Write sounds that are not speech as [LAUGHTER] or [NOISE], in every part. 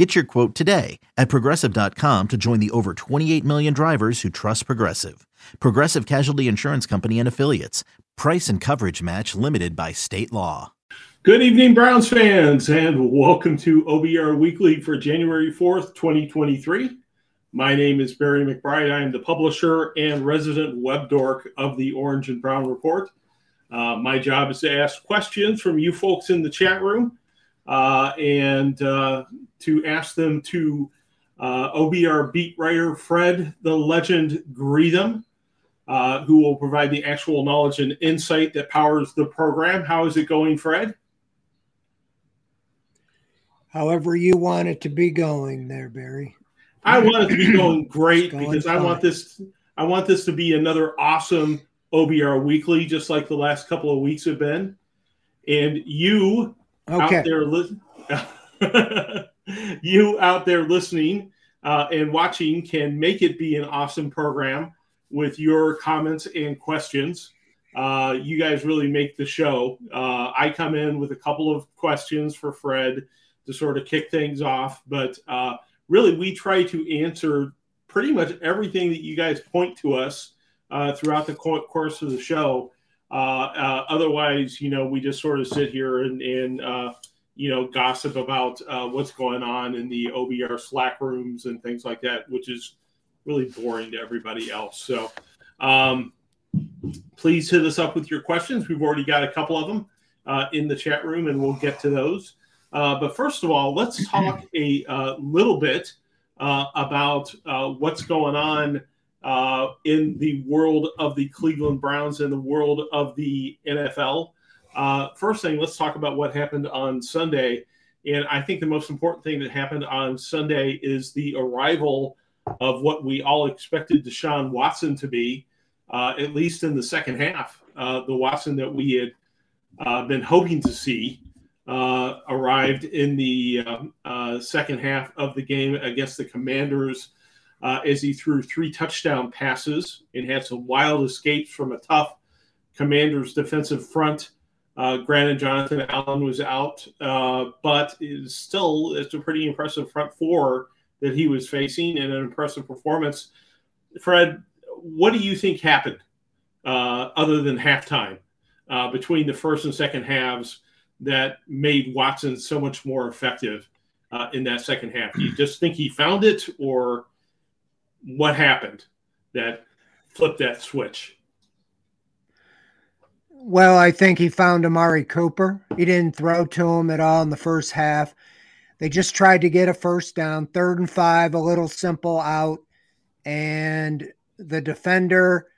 Get your quote today at progressive.com to join the over 28 million drivers who trust Progressive. Progressive Casualty Insurance Company and Affiliates. Price and coverage match limited by state law. Good evening, Browns fans, and welcome to OBR Weekly for January 4th, 2023. My name is Barry McBride. I am the publisher and resident web dork of the Orange and Brown Report. Uh, my job is to ask questions from you folks in the chat room uh, and uh, to ask them to uh, OBR beat writer Fred the Legend Greetham, uh, who will provide the actual knowledge and insight that powers the program. How is it going, Fred? However, you want it to be going there, Barry. I want it to be going great going because fine. I want this. I want this to be another awesome OBR weekly, just like the last couple of weeks have been. And you okay. out there, li- [LAUGHS] you out there listening uh, and watching can make it be an awesome program with your comments and questions. Uh, you guys really make the show. Uh, I come in with a couple of questions for Fred to sort of kick things off, but uh, really we try to answer pretty much everything that you guys point to us uh, throughout the course of the show. Uh, otherwise, you know, we just sort of sit here and, and you know, gossip about uh, what's going on in the OBR Slack rooms and things like that, which is really boring to everybody else. So, um, please hit us up with your questions. We've already got a couple of them uh, in the chat room, and we'll get to those. Uh, but first of all, let's talk [CLEARS THROAT] a uh, little bit uh, about uh, what's going on uh, in the world of the Cleveland Browns and the world of the NFL. First thing, let's talk about what happened on Sunday. And I think the most important thing that happened on Sunday is the arrival of what we all expected Deshaun Watson to be, at least in the second half. the Watson that we had been hoping to see uh, arrived in the um, uh, second half of the game against the Commanders uh, as he threw three touchdown passes and had some wild escapes from a tough Commanders defensive front. Uh, granted, Jonathan Allen was out, uh, but it's still it's a pretty impressive front four that he was facing and an impressive performance. Fred, what do you think happened uh, other than halftime between the first and second halves? that made Watson so much more effective uh, in that second half? Do you just think he found it, or what happened that flipped that switch? Well, I think he found Amari Cooper. He didn't throw to him at all in the first half. They just tried to get a first down, third and five, a little simple out, and the defender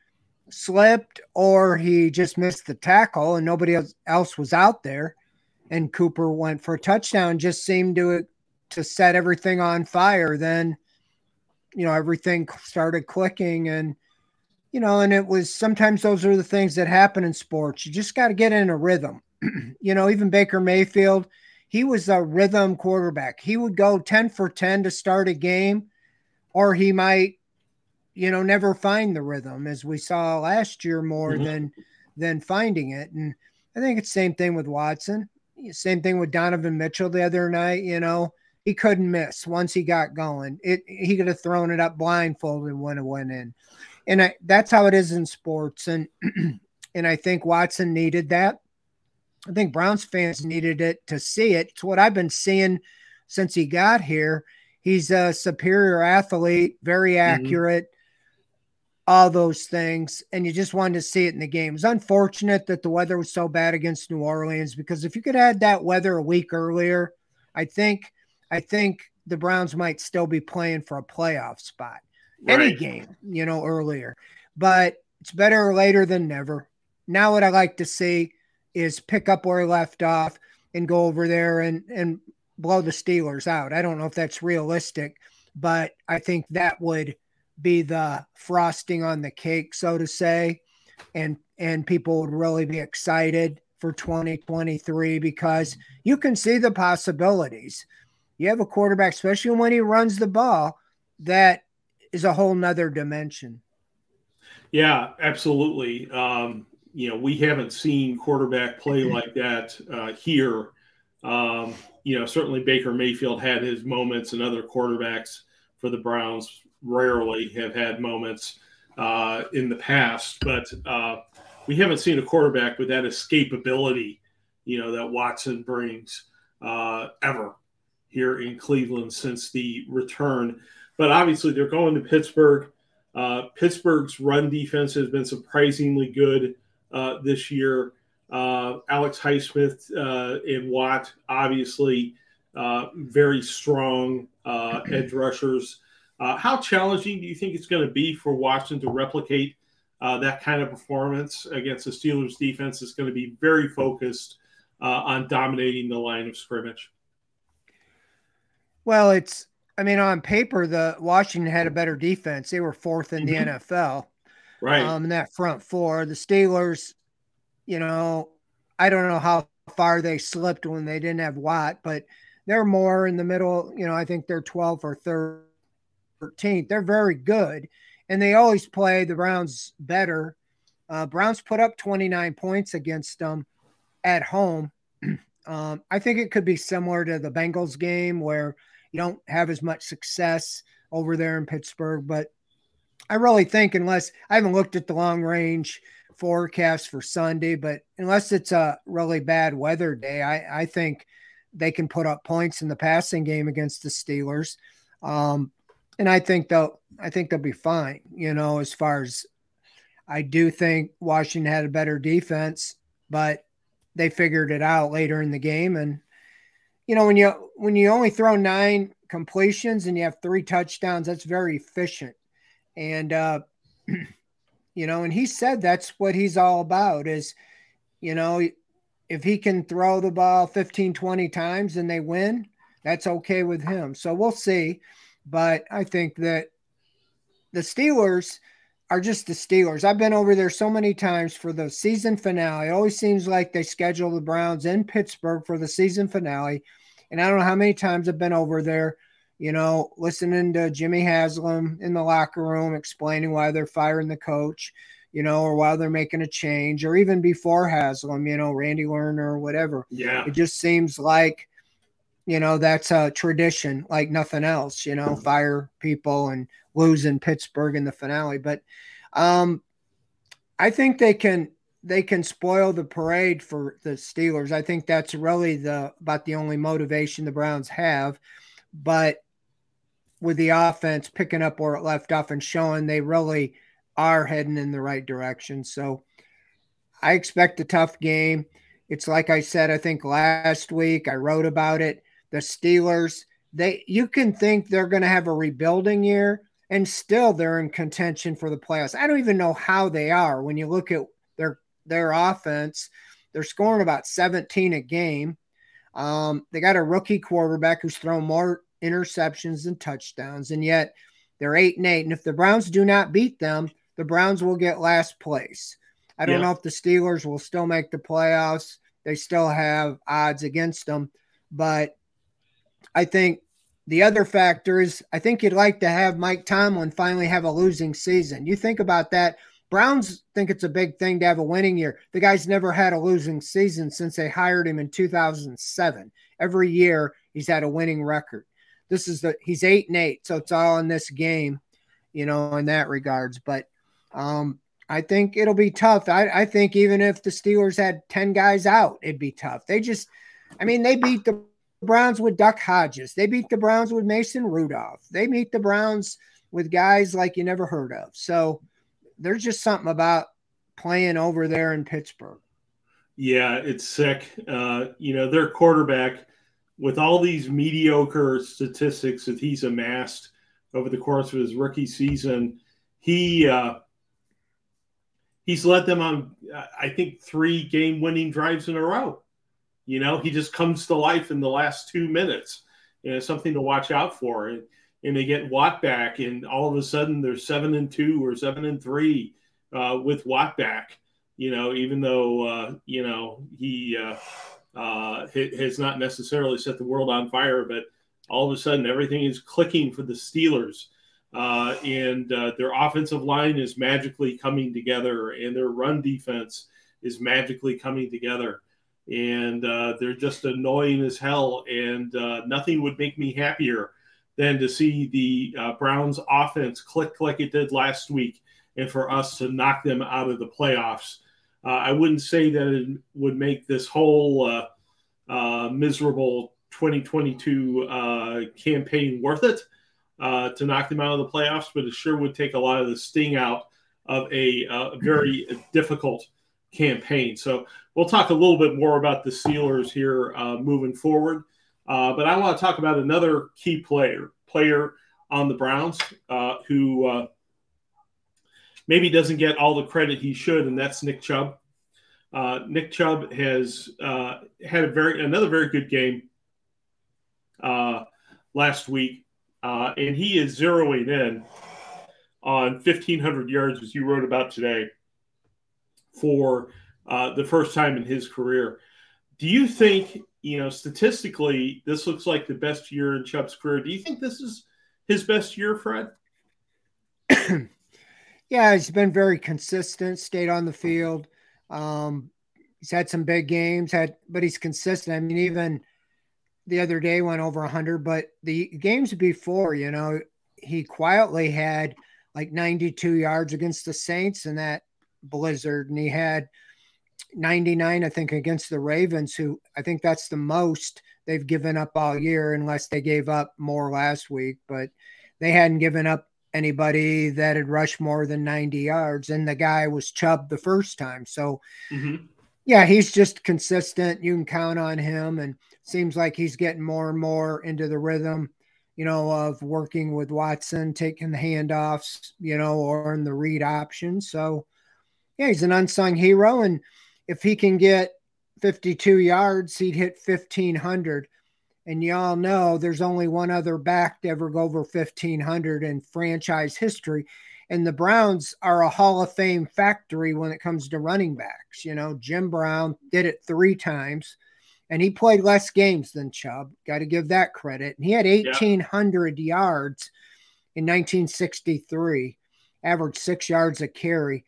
slipped or he just missed the tackle and nobody else was out there and Cooper went for a touchdown, just seemed to to set everything on fire. Then, you know, everything started clicking and you know, and it was sometimes those are the things that happen in sports. You just got to get in a rhythm. [CLEARS THROAT] you know, even Baker Mayfield, he was a rhythm quarterback. He would go 10 for 10 to start a game, or he might, you know, never find the rhythm as we saw last year more mm-hmm. than than finding it. And I think it's the same thing with Watson. Same thing with Donovan Mitchell the other night. You know, he couldn't miss once he got going. It he could have thrown it up blindfolded when it went in, and I, that's how it is in sports. And [CLEARS THROAT] and I think Watson needed that. I think Browns fans needed it to see it. It's what I've been seeing since he got here. He's a superior athlete, very mm-hmm. accurate. Mm-hmm all those things, and you just wanted to see it in the game. It's unfortunate that the weather was so bad against New Orleans because if you could add that weather a week earlier, I think I think the Browns might still be playing for a playoff spot. Right. Any game, you know, earlier. But it's better later than never. Now what I like to see is pick up where he left off and go over there and and blow the Steelers out. I don't know if that's realistic, but I think that would be the frosting on the cake, so to say, and and people would really be excited for 2023 because you can see the possibilities. You have a quarterback, especially when he runs the ball, that is a whole nother dimension. Yeah, absolutely. Um, you know, we haven't seen quarterback play like that uh, here. Um, you know, certainly Baker Mayfield had his moments, and other quarterbacks for the Browns rarely have had moments uh, in the past. But uh, we haven't seen a quarterback with that escapability, you know, that Watson brings uh, ever here in Cleveland since the return. But obviously, they're going to Pittsburgh. Uh, Pittsburgh's run defense has been surprisingly good uh, this year. Uh, Alex Highsmith uh, and Watt, obviously, uh, very strong uh, edge rushers. how challenging do you think it's going to be for Washington to replicate that kind of performance against the Steelers' defense? It's going to be very focused on dominating the line of scrimmage. Well, it's I mean, on paper, the Washington had a better defense. They were fourth in the mm-hmm. NFL, right? Um, in that front four, the Steelers, you know, I don't know how far they slipped when they didn't have Watt, but they're more in the middle. You know, I think they're 12th or 13th. They're very good, and they always play the Browns better. Uh, Browns put up 29 points against them at home. [CLEARS THROAT] um, I think it could be similar to the Bengals game where you don't have as much success over there in Pittsburgh. But I really think, unless I haven't looked at the long range forecast for Sunday, but unless it's a really bad weather day, I, I think they can put up points in the passing game against the Steelers. Um, and I think they'll I think they'll be fine, you know, as far as I do think Washington had a better defense, but they figured it out later in the game and you know when you when you only throw nine completions and you have three touchdowns that's very efficient. And uh [CLEARS THROAT] you know and he said that's what he's all about is you know if he can throw the ball 15 20 times and they win that's okay with him. So we'll see. But i think that the steelers are just the Steelers. I've been over there so many times for the season finale. It always seems like they schedule the Browns in Pittsburgh for the season finale. And I don't know how many times I've been over there, you know, listening to Jimmy Haslam in the locker room explaining why they're firing the coach, you know, or why they're making a change, or even before Haslam, you know, Randy Lerner or whatever. Yeah. It just seems like, you know, that's a tradition like nothing else, you know, fire people and – lose in Pittsburgh in the finale. But um, I think they can they can spoil the parade for the Steelers. I think that's really the about the only motivation the Browns have. But with the offense picking up where it left off and showing they really are heading in the right direction. So I expect a tough game. It's like I said, I think last week I wrote about it. The Steelers, they you can think they're going to have a rebuilding year, and still they're in contention for the playoffs. I don't even know how they are when you look at their their offense. They're scoring about 17 a game. Um, they got a rookie quarterback who's thrown more interceptions than touchdowns, and yet they're eight and eight. And if the Browns do not beat them, the Browns will get last place. I don't yeah. know if the Steelers will still make the playoffs. They still have odds against them, but I think the other factor is I think you'd like to have Mike Tomlin finally have a losing season. You think about that. Browns think it's a big thing to have a winning year. The guy's never had a losing season since they hired him in 2007. Every year he's had a winning record. This is the he's eight and eight, so it's all in this game, you know, in that regards. But um, I think it'll be tough. I, I think even if the Steelers had 10 guys out, it'd be tough. They just, I mean, they beat the Browns with Duck Hodges. They beat the Browns with Mason Rudolph. They beat the Browns with guys like you never heard of. So there's just something about playing over there in Pittsburgh. Yeah, it's sick. Uh, you know, their quarterback, with all these mediocre statistics that he's amassed over the course of his rookie season, he uh, he's led them on, I think, three game-winning drives in a row. You know, he just comes to life in the last two minutes. You know, something to watch out for. And, and they get Watt back, and all of a sudden they're seven and two or seven and three uh, with Watt back. You know, even though uh, you know he uh, uh, has not necessarily set the world on fire, but all of a sudden everything is clicking for the Steelers. Uh, and uh, their offensive line is magically coming together, and their run defense is magically coming together. And uh, they're just annoying as hell. And uh, nothing would make me happier than to see the uh, Browns offense click like it did last week and for us to knock them out of the playoffs. Uh, I wouldn't say that it would make this whole miserable 2022 campaign worth it uh, to knock them out of the playoffs, but it sure would take a lot of the sting out of a uh, very difficult campaign. So we'll talk a little bit more about the Steelers here uh, moving forward. Uh, but I want to talk about another key player, player on the Browns uh, who uh, maybe doesn't get all the credit he should, and that's Nick Chubb. Nick Chubb has had a very another very good game last week. Uh, and he is zeroing in on 1,500 yards, as you wrote about today, for uh, the first time in his career. Do you think, you know, statistically, this looks like the best year in Chubb's career? Do you think this is his best year, Fred? [CLEARS THROAT] yeah, he's been very consistent, stayed on the field. Um, he's had some big games, had, but he's consistent. I mean, even the other day went over 100, but the games before, you know, he quietly had like 92 yards against the Saints in that blizzard, and he had 99, I think, against the Ravens, who I think that's the most they've given up all year, unless they gave up more last week. But they hadn't given up anybody that had rushed more than 90 yards, and the guy was Chubb the first time. So, mm-hmm. yeah, he's just consistent. You can count on him, and seems like he's getting more and more into the rhythm, you know, of working with Watson, taking the handoffs, you know, or in the read option. So, yeah, he's an unsung hero. And if he can get 52 yards, he'd hit 1,500. And y'all know there's only one other back to ever go over 1,500 in franchise history. And the Browns are a Hall of Fame factory when it comes to running backs. You know, Jim Brown did it three times and he played less games than Chubb. Got to give that credit. And he had 1,800 yeah. yards in 1963, averaged six yards a carry,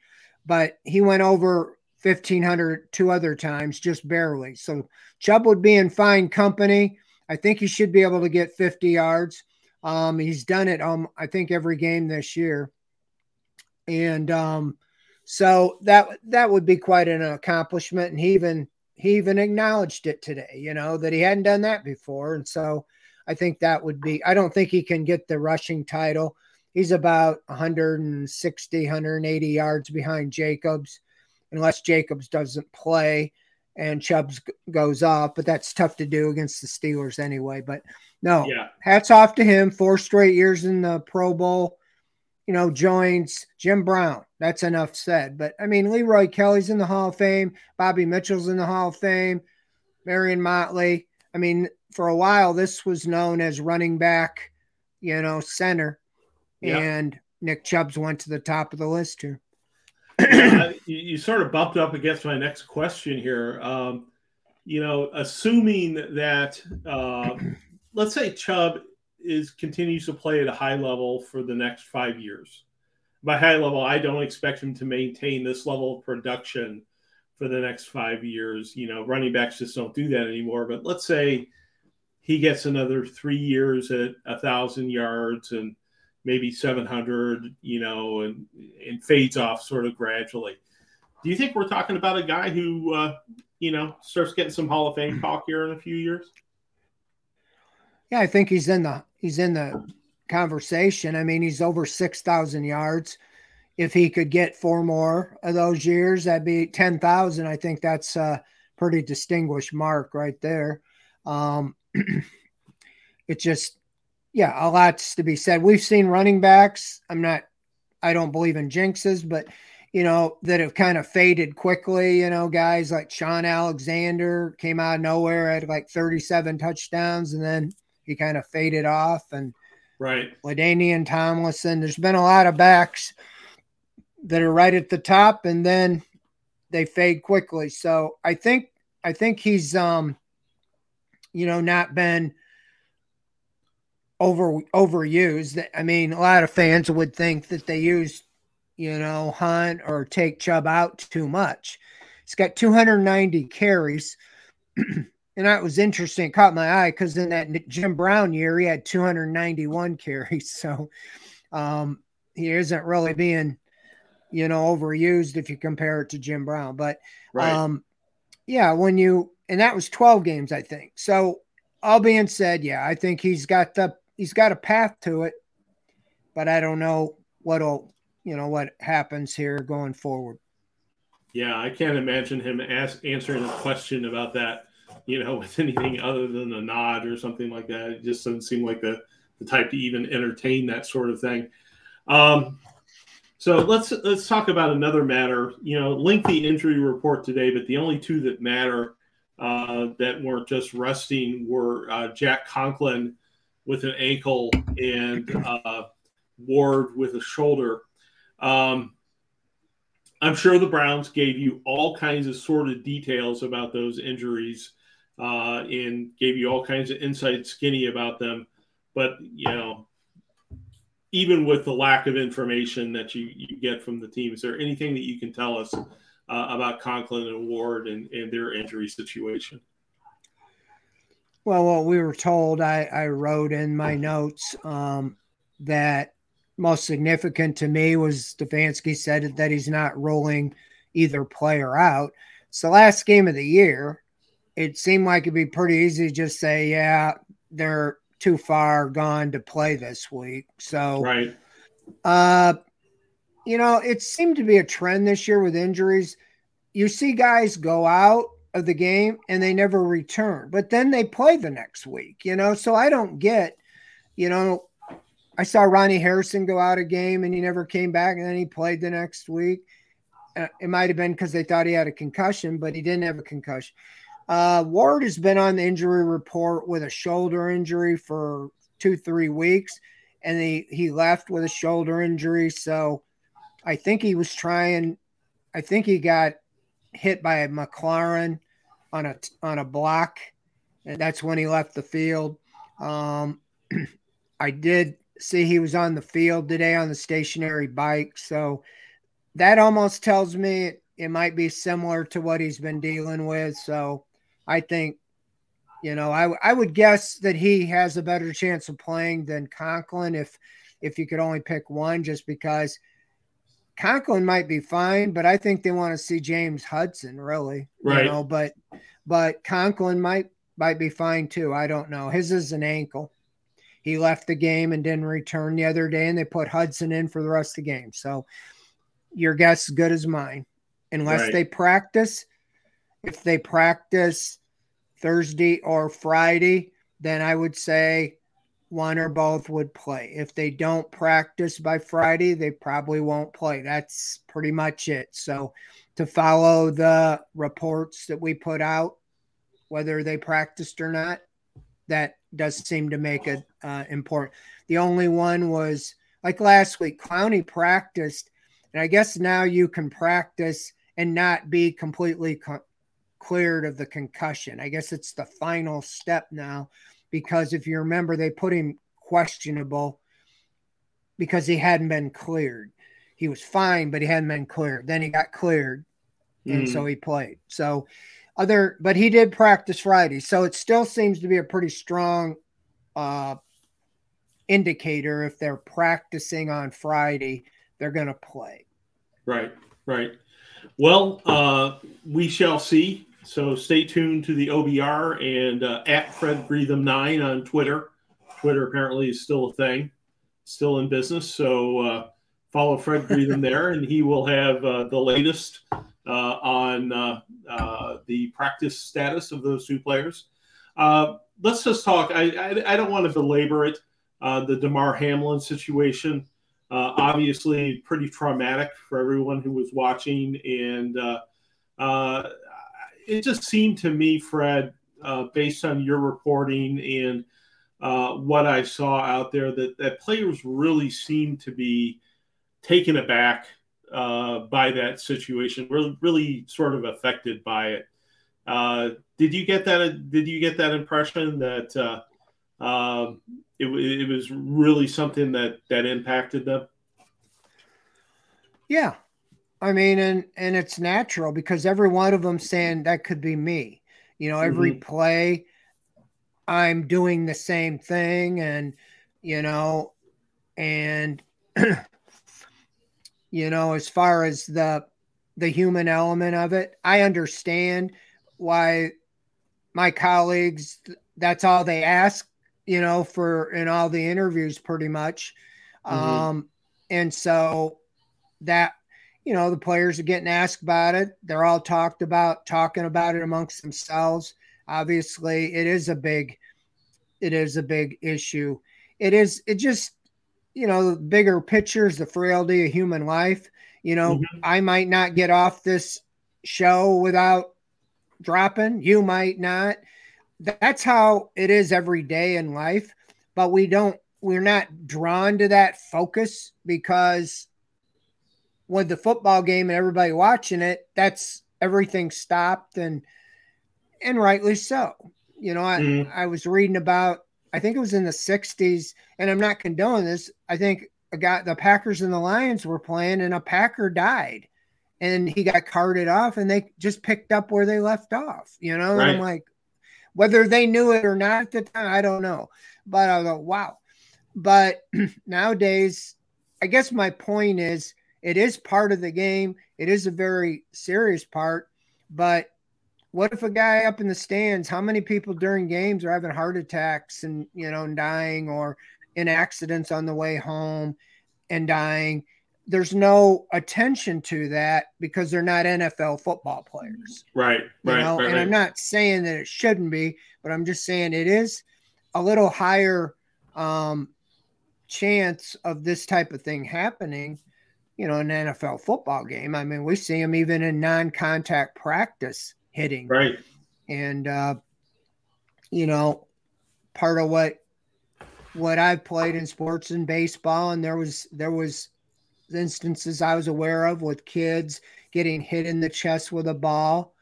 but he went over 1,500 two other times, just barely. So Chubb would be in fine company. I think he should be able to get 50 yards. Um, he's done it, um, I think, every game this year. And um, so that that would be quite an accomplishment. And he even he even acknowledged it today, you know, that he hadn't done that before. And so I think that would be, I don't think he can get the rushing title. He's about 160, 180 yards behind Jacobs, unless Jacobs doesn't play and Chubbs goes off. But that's tough to do against the Steelers anyway. But no, yeah. hats off to him. Four straight years in the Pro Bowl you know, joins Jim Brown. That's enough said. But I mean, Leroy Kelly's in the Hall of Fame. Bobby Mitchell's in the Hall of Fame. Marion Motley. I mean, for a while, this was known as running back, you know, center. Yeah. And Nick Chubbs went to the top of the list here. yeah, [CLEARS THROAT] you, you, sort of bumped up against my next question here. Um, you know, assuming that, uh, [CLEARS THROAT] let's say Chubb is continues to play at a high level for the next five years. By high level, I don't expect him to maintain this level of production for the next five years. You know, running backs just don't do that anymore. But let's say he gets another three years at a thousand yards and maybe 700, you know, and, and fades off sort of gradually. Do you think we're talking about a guy who, uh, you know, starts getting some Hall of Fame talk here in a few years? Yeah, I think he's in the he's in the conversation. I mean, he's over 6,000 yards. If he could get four more of those years, that'd be 10,000. I think that's a pretty distinguished mark right there. Um, [CLEARS THROAT] it's just, yeah, a lot's to be said. We've seen running backs. I'm not, I don't believe in jinxes, but you know, that have kind of faded quickly. You know, guys like Shaun Alexander came out of nowhere, at like 37 touchdowns, and then he kind of faded off. And right, LaDainian Tomlinson. There's been a lot of backs that are right at the top, and then they fade quickly. So I think I think he's um you know not been over overused. I mean, a lot of fans would think that they use you know Hunt or take Chubb out too much. He's got 290 carries. [CLEARS THROAT] and that was interesting. It caught my eye because in that Jim Brown year, he had 291 carries. [LAUGHS] So um, he isn't really being you know, overused if you compare it to Jim Brown. But right. um, yeah, when you and that was 12 games, I think. So all being said, yeah, I think he's got the he's got a path to it, but I don't know what'll you know what happens here going forward. Yeah, I can't imagine him ask, answering a question about that, you know, [LAUGHS] with anything other than a nod or something like that. It just doesn't seem like the, the type to even entertain that sort of thing. Um, so let's let's talk about another matter. You know, lengthy injury report today, but the only two that matter uh, that weren't just resting were uh, Jack Conklin with an ankle and uh, Ward with a shoulder. Um, I'm sure the Browns gave you all kinds of sort of details about those injuries uh, and gave you all kinds of inside skinny about them. But you know, even with the lack of information that you, you get from the team, is there anything that you can tell us uh, about Conklin and Ward and, and their injury situation? Well, what we were told, I, I wrote in my notes um, that most significant to me was Stefanski said that he's not rolling either player out. It's the last game of the year. It seemed like it'd be pretty easy to just say, yeah, they're too far gone to play this week. So, right. Uh, you know, it seemed to be a trend this year with injuries. You see guys go out of the game and they never return, but then they play the next week, you know. So I don't get, you know, I saw Ronnie Harrison go out a game and he never came back and then he played the next week. Uh, it might have been because they thought he had a concussion, but he didn't have a concussion. Uh, Ward has been on the injury report with a shoulder injury for two, three weeks, and he, he left with a shoulder injury. So I think he was trying, I think he got hit by a McLaurin on a on a block, and that's when he left the field. Um, [CLEARS THROAT] I did see he was on the field today on the stationary bike, so that almost tells me it, it might be similar to what he's been dealing with. So I think, you know, I I would guess that he has a better chance of playing than Conklin if if you could only pick one, just because Conklin might be fine, but I think they want to see James Hudson really, right? You know, but but Conklin might might be fine too. I don't know. His is an ankle. He left the game and didn't return the other day, and they put Hudson in for the rest of the game. So your guess is good as mine. Unless right. they practice, if they practice Thursday or Friday, then I would say one or both would play. If they don't practice by Friday, they probably won't play. That's pretty much it. So, to follow the reports that we put out, whether they practiced or not, that does seem to make it uh, important. The only one was like last week, Clowney practiced, and I guess now you can practice and not be completely co- cleared of the concussion. I guess it's the final step now because if you remember, they put him questionable because he hadn't been cleared. He was fine, but he hadn't been cleared. Then he got cleared, and mm. so he played. So, other, but he did practice Friday, so it still seems to be a pretty strong uh, indicator. If they're practicing on Friday, they're going to play. Right, right. Well, uh, we shall see. So stay tuned to the OBR and uh, at Fred Greetham nine on Twitter. Twitter apparently is still a thing, still in business. So uh, follow Fred Greetham [LAUGHS] there, and he will have uh, the latest uh, on uh, uh, the practice status of those two players. let's just talk. I, I, I don't want to belabor it. the Damar Hamlin situation, obviously, pretty traumatic for everyone who was watching, and it just seemed to me, Fred, uh, based on your reporting and uh, what I saw out there, that that players really seemed to be taken aback uh, by that situation. Really, really sort of affected by it. Uh, did you get that? Did you get that impression that uh, um, it, it was really something that that impacted them? Yeah, I mean, and and it's natural because every one of them saying that could be me. You know, every mm-hmm. play, I'm doing the same thing, and you know, and [CLEARS THROAT] you know, as far as the the human element of it, I understand why my colleagues that's all they ask you know for in all the interviews pretty much mm-hmm. um and so that you know the players are getting asked about it they're all talked about talking about it amongst themselves obviously it is a big it is a big issue it is it just you know the bigger pictures the frailty of human life you know mm-hmm. i might not get off this show without dropping. You might not. That's how it is every day in life. But we don't, we're not drawn to that focus because with the football game and everybody watching it, that's everything stopped and, and rightly so. You know, I, mm. I was reading about, I think it was in the 60s, and I'm not condoning this. I think a guy, the Packers and the Lions were playing, and a Packer died and he got carted off and they just picked up where they left off, you know? Right. And I'm like, whether they knew it or not at the time, I don't know. But I go, wow. But [CLEARS THROAT] nowadays, I guess my point is it is part of the game. It is a very serious part. But what if a guy up in the stands, how many people during games are having heart attacks and, you know, and dying or in accidents on the way home and dying? there's no attention to that because they're not NFL football players. Right. Right. Know? right and right. I'm not saying that it shouldn't be, but I'm just saying it is a little higher um, chance of this type of thing happening, you know, in an NFL football game. I mean, we see them even in non contact practice hitting. Right. And, uh, you know, part of what what I've played in sports and baseball, and there was there was instances I was aware of with kids getting hit in the chest with a ball,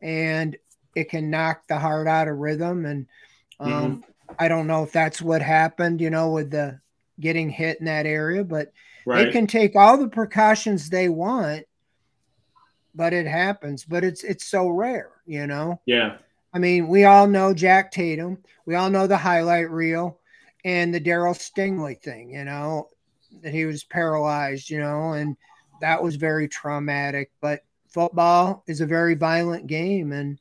and it can knock the heart out of rhythm. And um, mm-hmm. I don't know if that's what happened, you know, with the getting hit in that area, but right. they can take all the precautions they want, but it happens. But it's it's so rare, you know. Yeah. I mean, we all know Jack Tatum. We all know the highlight reel and the Darryl Stingley thing, you know that he was paralyzed, you know, and that was very traumatic. But football is a very violent game, and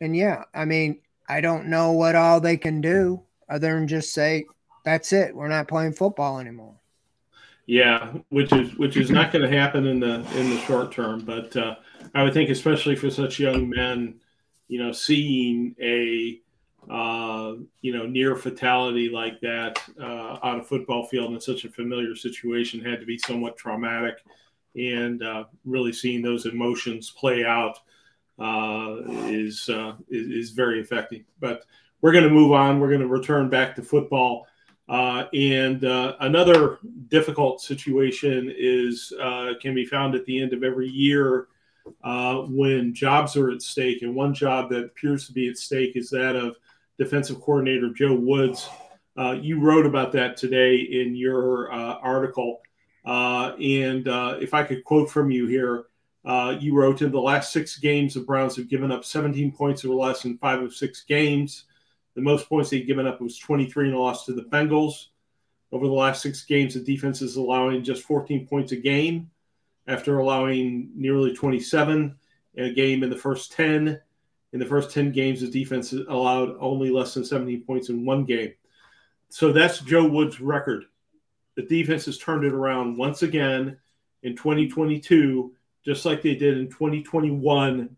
and yeah, I mean, I don't know what all they can do other than just say that's it. We're not playing football anymore. Yeah, which is which is not going to happen in the in the short term, but uh, I would think, especially for such young men, you know, seeing a uh, you know, near fatality like that uh, on a football field in such a familiar situation had to be somewhat traumatic. And uh, really seeing those emotions play out uh, is, uh, is, is very affecting. But we're going to move on. We're going to return back to football. Uh, and another difficult situation is can be found at the end of every year when jobs are at stake. And one job that appears to be at stake is that of defensive coordinator Joe Woods. Uh, you wrote about that today in your uh, article. Uh, and uh, if I could quote from you here, uh, you wrote in the last six games, the Browns have given up 17 points or less in five of six games. The most points they've given up was 23 in a loss to the Bengals. Over the last six games, the defense is allowing just 14 points a game after allowing nearly 27 in a game in the first 10 in the first 10 games, the defense allowed only less than 17 points in one game. So that's Joe Woods' record. The defense has turned it around once again in 2022, just like they did in 2021.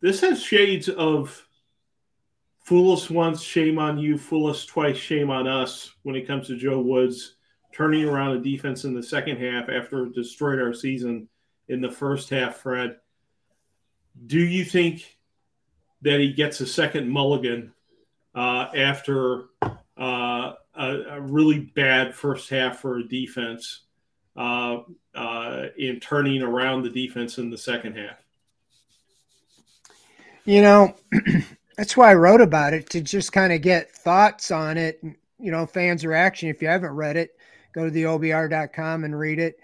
This has shades of fool us once, shame on you, fool us twice, shame on us when it comes to Joe Woods turning around a defense in the second half after it destroyed our season in the first half, Fred. Do you think that he gets a second mulligan uh, after uh, a, a, really bad first half for a defense? Uh, uh, in turning around the defense in the second half? You know, [CLEARS THROAT] that's why I wrote about it to just kind of get thoughts on it. You know, fans' reaction. If you haven't read it, go to the OBR.com and read it.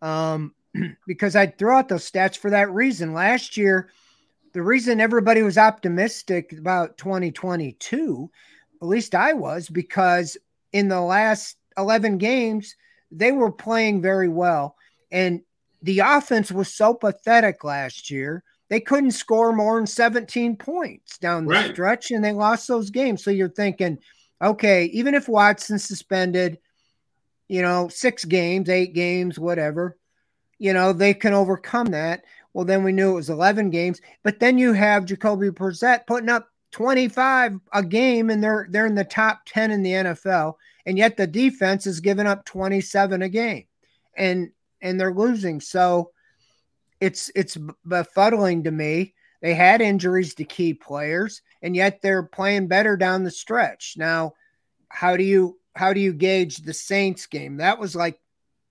Um, [CLEARS THROAT] because I threw out those stats for that reason. Last year, the reason everybody was optimistic about 2022, at least I was, because in the last 11 games, they were playing very well. And the offense was so pathetic last year. They couldn't score more than 17 points down the right. stretch and they lost those games. So you're thinking, okay, even if Watson suspended, you know, six games, eight games, whatever, you know, they can overcome that. Well, then we knew it was 11 games. But then you have Jacoby Brissett putting up 25 a game and they're they're in the top 10 in the NFL and yet the defense is giving up 27 a game and and they're losing so it's it's befuddling to me they had injuries to key players and yet they're playing better down the stretch now how do you how do you gauge the saints game that was like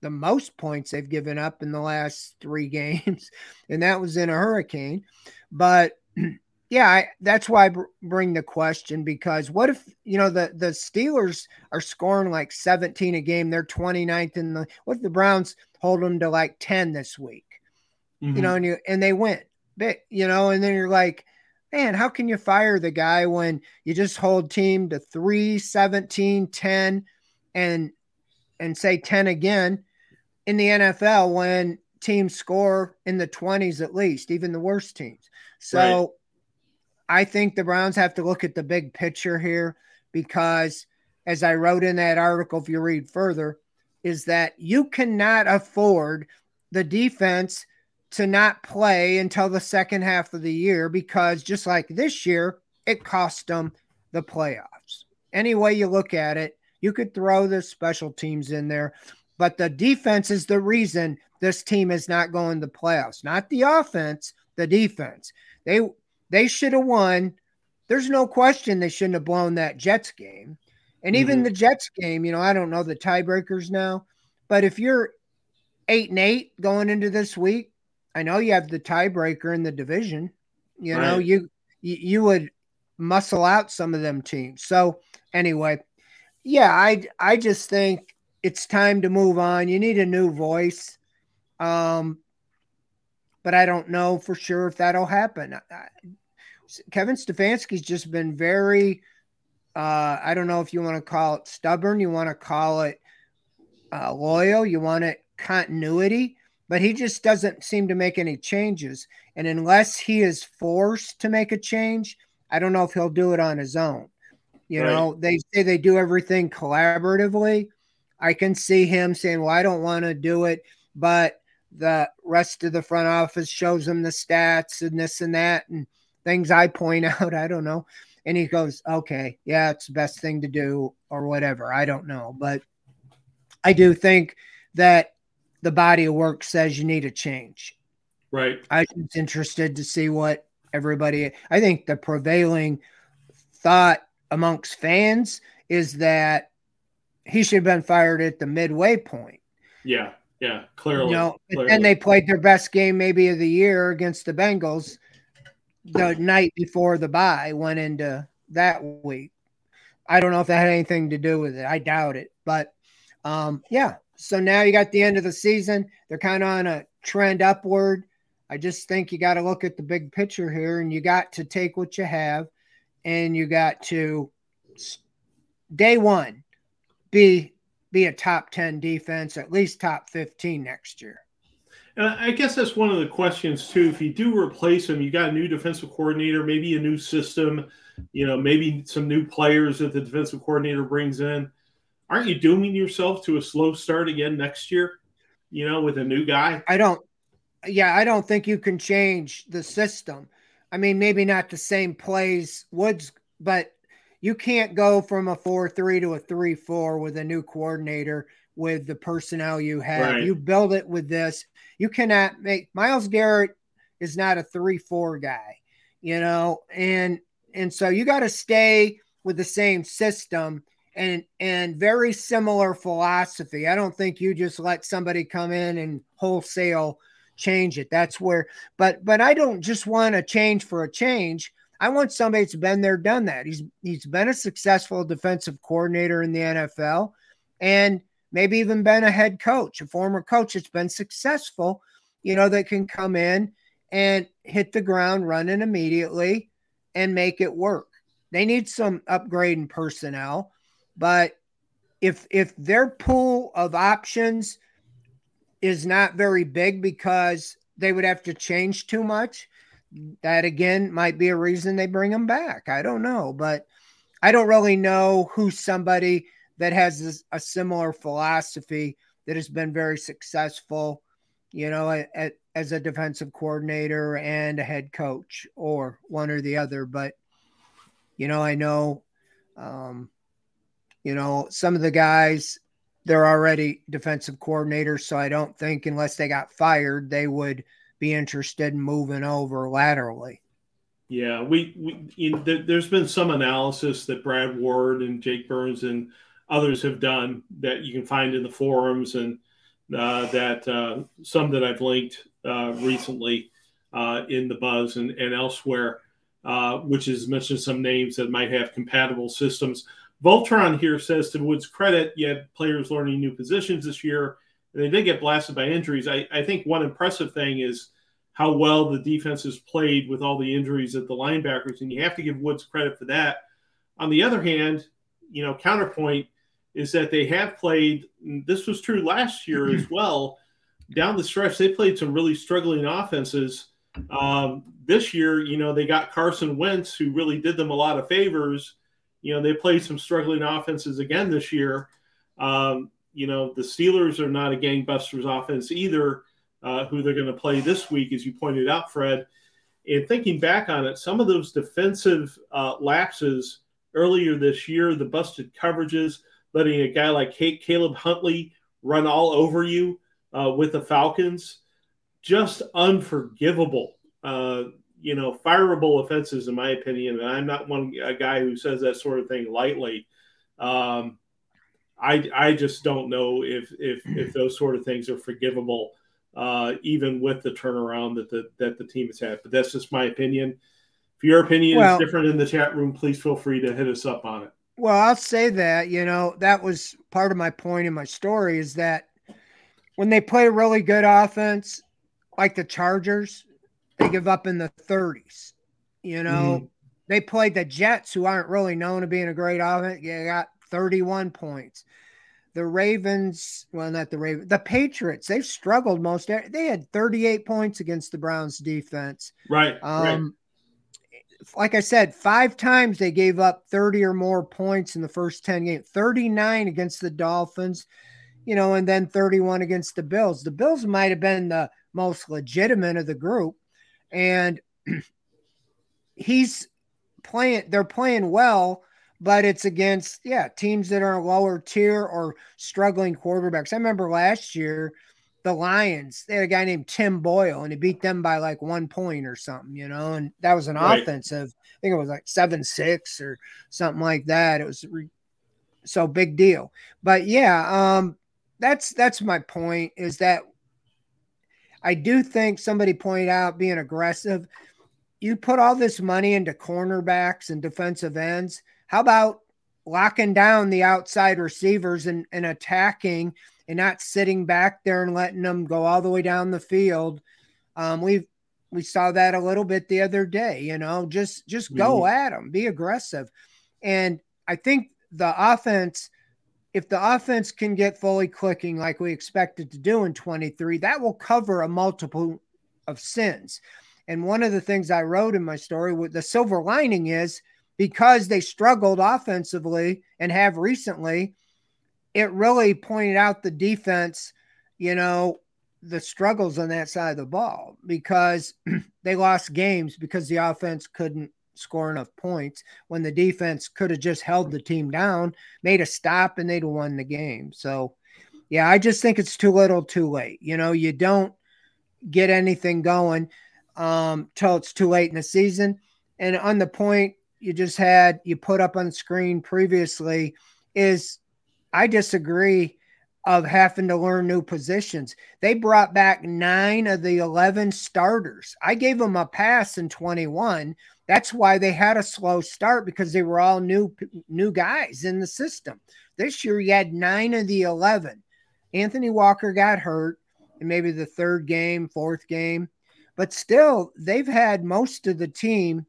the most points they've given up in the last three [LAUGHS] games and that was in a hurricane but [CLEARS THROAT] yeah, I, that's why I br- bring the question because what if you know the the Steelers are scoring like 17 a game? They're 29th in the. What if the Browns hold them to like 10 this week? Mm-hmm. You know, and you and they win, big, you know, and then you're like, man, how can you fire the guy when you just hold team to 3, 17, 10, and and say 10 again in the NFL when teams score in the 20s at least, even the worst teams. So. Right I think the Browns have to look at the big picture here because, as I wrote in that article, if you read further, is that you cannot afford the defense to not play until the second half of the year because just like this year, it cost them the playoffs. Any way you look at it, you could throw the special teams in there, but the defense is the reason this team is not going to playoffs, not the offense, the defense. They they should have won. There's no question they shouldn't have blown that Jets game. And even mm-hmm. the Jets game, you know, I don't know the tiebreakers now, but if you're eight and eight going into this week, I know you have the tiebreaker in the division. You right. know, you, you you would muscle out some of them teams. So anyway, yeah, I I just think it's time to move on. You need a new voice. Um, but I don't know for sure if that'll happen. Kevin Stefanski's just been very, uh, I don't know if you want to call it stubborn, you want to call it uh, loyal, you want it continuity, but he just doesn't seem to make any changes. And unless he is forced to make a change, I don't know if he'll do it on his own. You right. know, they say they do everything collaboratively. I can see him saying, Well, I don't want to do it, but the rest of the front office shows him the stats and this and that and things I point [LAUGHS] out. I don't know. And he goes, okay, yeah, it's the best thing to do or whatever. I don't know. But I do think that the body of work says you need a change. Right. I was interested to see what everybody, I think the prevailing thought amongst fans is that he should have been fired at the midway point. Yeah. Yeah, clearly. You know, clearly. and they played their best game maybe of the year against the Bengals the night before the bye went into that week. I don't know if that had anything to do with it. I doubt it. But um, yeah, so now you got the end of the season. They're kind of on a trend upward. I just think you got to look at the big picture here and you got to take what you have and you got to day one be be a top 10 defense, at least top 15 next year. And I guess that's one of the questions too. If you do replace him, you got a new defensive coordinator, maybe a new system, you know, maybe some new players that the defensive coordinator brings in. Aren't you dooming yourself to a slow start again next year? You know, with a new guy. I don't. Yeah, I don't think you can change the system. I mean, maybe not the same plays Woods, but you can't go from a 4-3 to a 3-4 with a new coordinator with the personnel you have. Right. You build it with this. You cannot make Myles Garrett is not a 3-4 guy, you know, and and so you got to stay with the same system and and very similar philosophy. I don't think you just let somebody come in and wholesale change it. That's where but but I don't just want a change for a change. I want somebody that's been there, done that. He's he's been a successful defensive coordinator in the NFL and maybe even been a head coach, a former coach that's been successful, you know, that can come in and hit the ground running immediately and make it work. They need some upgrade in personnel. But if if their pool of options is not very big because they would have to change too much, that again might be a reason they bring them back. I don't know, but I don't really know who somebody that has a similar philosophy that has been very successful, you know, at, at, as a defensive coordinator and a head coach, or one or the other. But you know, I know um, you know, some of the guys, they're already defensive coordinators. So I don't think, unless they got fired, they would be interested in moving over laterally. Yeah, we, we you know, there, there's been some analysis that Brad Ward and Jake Burns and others have done that you can find in the forums and uh, that uh, some that I've linked uh, recently uh, in the buzz and, and elsewhere, uh, which has mentioned some names that might have compatible systems. Voltron here says to Woods' credit, you had players learning new positions this year. And they did get blasted by injuries. I, I think one impressive thing is how well the defense has played with all the injuries at the linebackers, and you have to give Woods credit for that. On the other hand, you know, counterpoint is that they have played. This was true last year as [CLEARS THROAT] well. Down the stretch, they played some really struggling offenses. Um, this year, you know, they got Carson Wentz, who really did them a lot of favors you know, they played some struggling offenses again this year. Um, you know, the Steelers are not a gangbusters offense either, uh, who they're going to play this week, as you pointed out, Fred. And thinking back on it, some of those defensive uh, lapses earlier this year, the busted coverages, letting a guy like Caleb Huntley run all over you uh, with the Falcons, just unforgivable. You know, fireable offenses, in my opinion. And I'm not one a guy who says that sort of thing lightly. Um, I I just don't know if if if those sort of things are forgivable, uh, even with the turnaround that the that the team has had. But that's just my opinion. If your opinion well, is different in the chat room, please feel free to hit us up on it. Well, I'll say that you know that was part of my point in my story is that when they play a really good offense, like the Chargers, they give up in the 30s. You know, mm-hmm. they played the Jets, who aren't really known to being a great offense. They got 31 points. The Ravens, well, not the Ravens, the Patriots, they've struggled most. They had 38 points against the Browns defense. Right. Um, right. Like I said, five times they gave up 30 or more points in the first 10 games, 39 against the Dolphins, you know, and then 31 against the Bills. The Bills might have been the most legitimate of the group and [CLEARS THROAT] he's playing they're playing well but it's against yeah teams that are lower tier or struggling quarterbacks. I remember last year the lions they had a guy named tim boyle and he beat them by like one point or something you know and that was an right. offensive i think it was like seven six or something like that. It was re- so big deal. But yeah um that's that's my point is that I do think somebody pointed out being aggressive. You put all this money into cornerbacks and defensive ends. How about locking down the outside receivers and, and attacking and not sitting back there and letting them go all the way down the field? Um, we we saw that a little bit the other day. You know, just just go mm-hmm. at them, be aggressive, and I think the offense if the offense can get fully clicking like we expected to do in 23, that will cover a multiple of sins. And one of the things I wrote in my story with the silver lining is because they struggled offensively and have recently, it really pointed out the defense, you know, the struggles on that side of the ball because [CLEARS THROAT] they lost games because the offense couldn't score enough points when the defense could have just held the team down, made a stop, and they'd have won the game. So, yeah, I just think it's too little, too late. You know, you don't get anything going um, till it's too late in the season. And on the point you just had, you put up on screen previously, is I disagree of having to learn new positions. They brought back nine of the 11 starters. I gave them a pass in 21. That's why they had a slow start because they were all new new guys in the system. This year you had nine of the 11. Anthony Walker got hurt in maybe the third game, fourth game, but still they've had most of the team,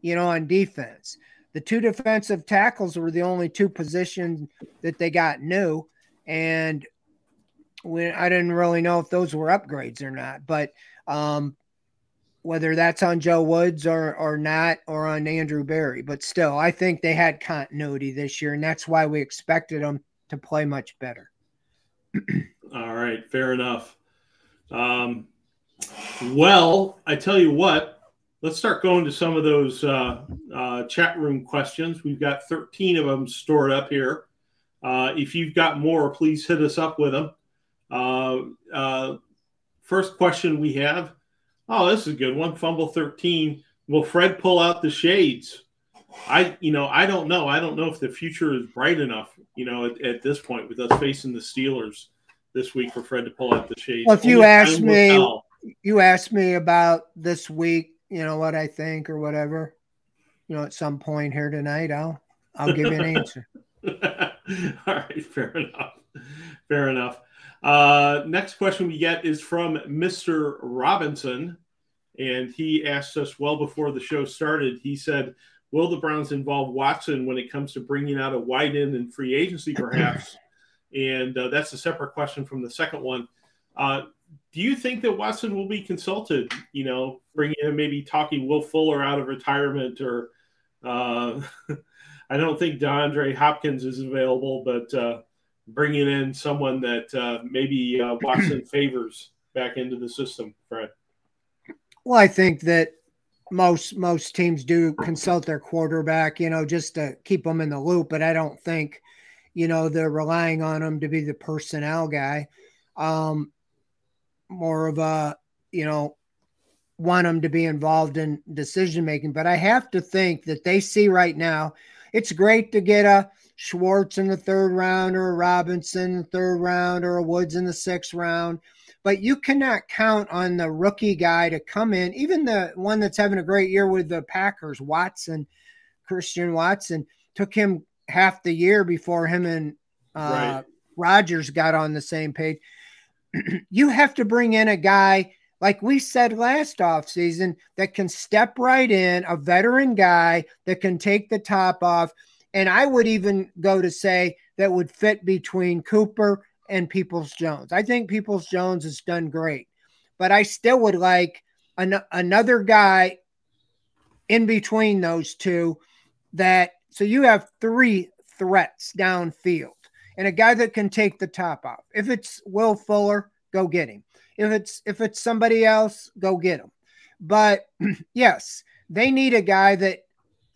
you know, on defense. The two defensive tackles were the only two positions that they got new and when I didn't really know if those were upgrades or not, but um, whether that's on Joe Woods or or not, or on Andrew Berry, but still, I think they had continuity this year, and that's why we expected them to play much better. [CLEARS THROAT] All right, fair enough. Um, well, I tell you what, let's start going to some of those uh, uh, chat room questions. We've got 13 of them stored up here. Uh, if you've got more, please hit us up with them. Uh, uh, first question we have. Oh, this is a good one. Fumble 13. Will Fred pull out the shades? I, you know, I don't know. I don't know if the future is bright enough, you know, at, at this point with us facing the Steelers this week for Fred to pull out the shades. Well, if you ask me, you asked me about this week, you know, what I think or whatever, you know, at some point here tonight, I'll, I'll give you an answer. [LAUGHS] All right, fair enough. Fair enough. Uh, next question we get is from Mr. Robinson, and he asked us well before the show started. He said, "Will the Browns involve Watson when it comes to bringing out a wide end in free agency, [CLEARS THROAT] perhaps?" and uh, that's a separate question from the second one. Uh, do you think that Watson will be consulted? You know, bringing in maybe talking Will Fuller out of retirement or. Uh, [LAUGHS] I don't think DeAndre Hopkins is available, but uh, bringing in someone that uh, maybe uh, Watson [CLEARS THROAT] favors back into the system, Fred. Well, I think that most most teams do consult their quarterback, you know, just to keep them in the loop. But I don't think, you know, they're relying on him to be the personnel guy. Um, more of a, you know, want him to be involved in decision making. But I have to think that they see right now it's great to get a Schwartz in the third round or a Robinson in the third round or a Woods in the sixth round. But you cannot count on the rookie guy to come in, even the one that's having a great year with the Packers, Watson, Christian Watson, took him half the year before him and uh, right. Rodgers got on the same page. [CLEARS THROAT] you have to bring in a guy like we said last offseason, that can step right in, a veteran guy that can take the top off. And I would even go to say that would fit between Cooper and Peoples Jones. I think Peoples Jones has done great, but I still would like an- another guy in between those two that so you have three threats downfield and a guy that can take the top off. If it's Will Fuller, go get him. If it's if it's somebody else, go get him. But [CLEARS THROAT] yes, they need a guy that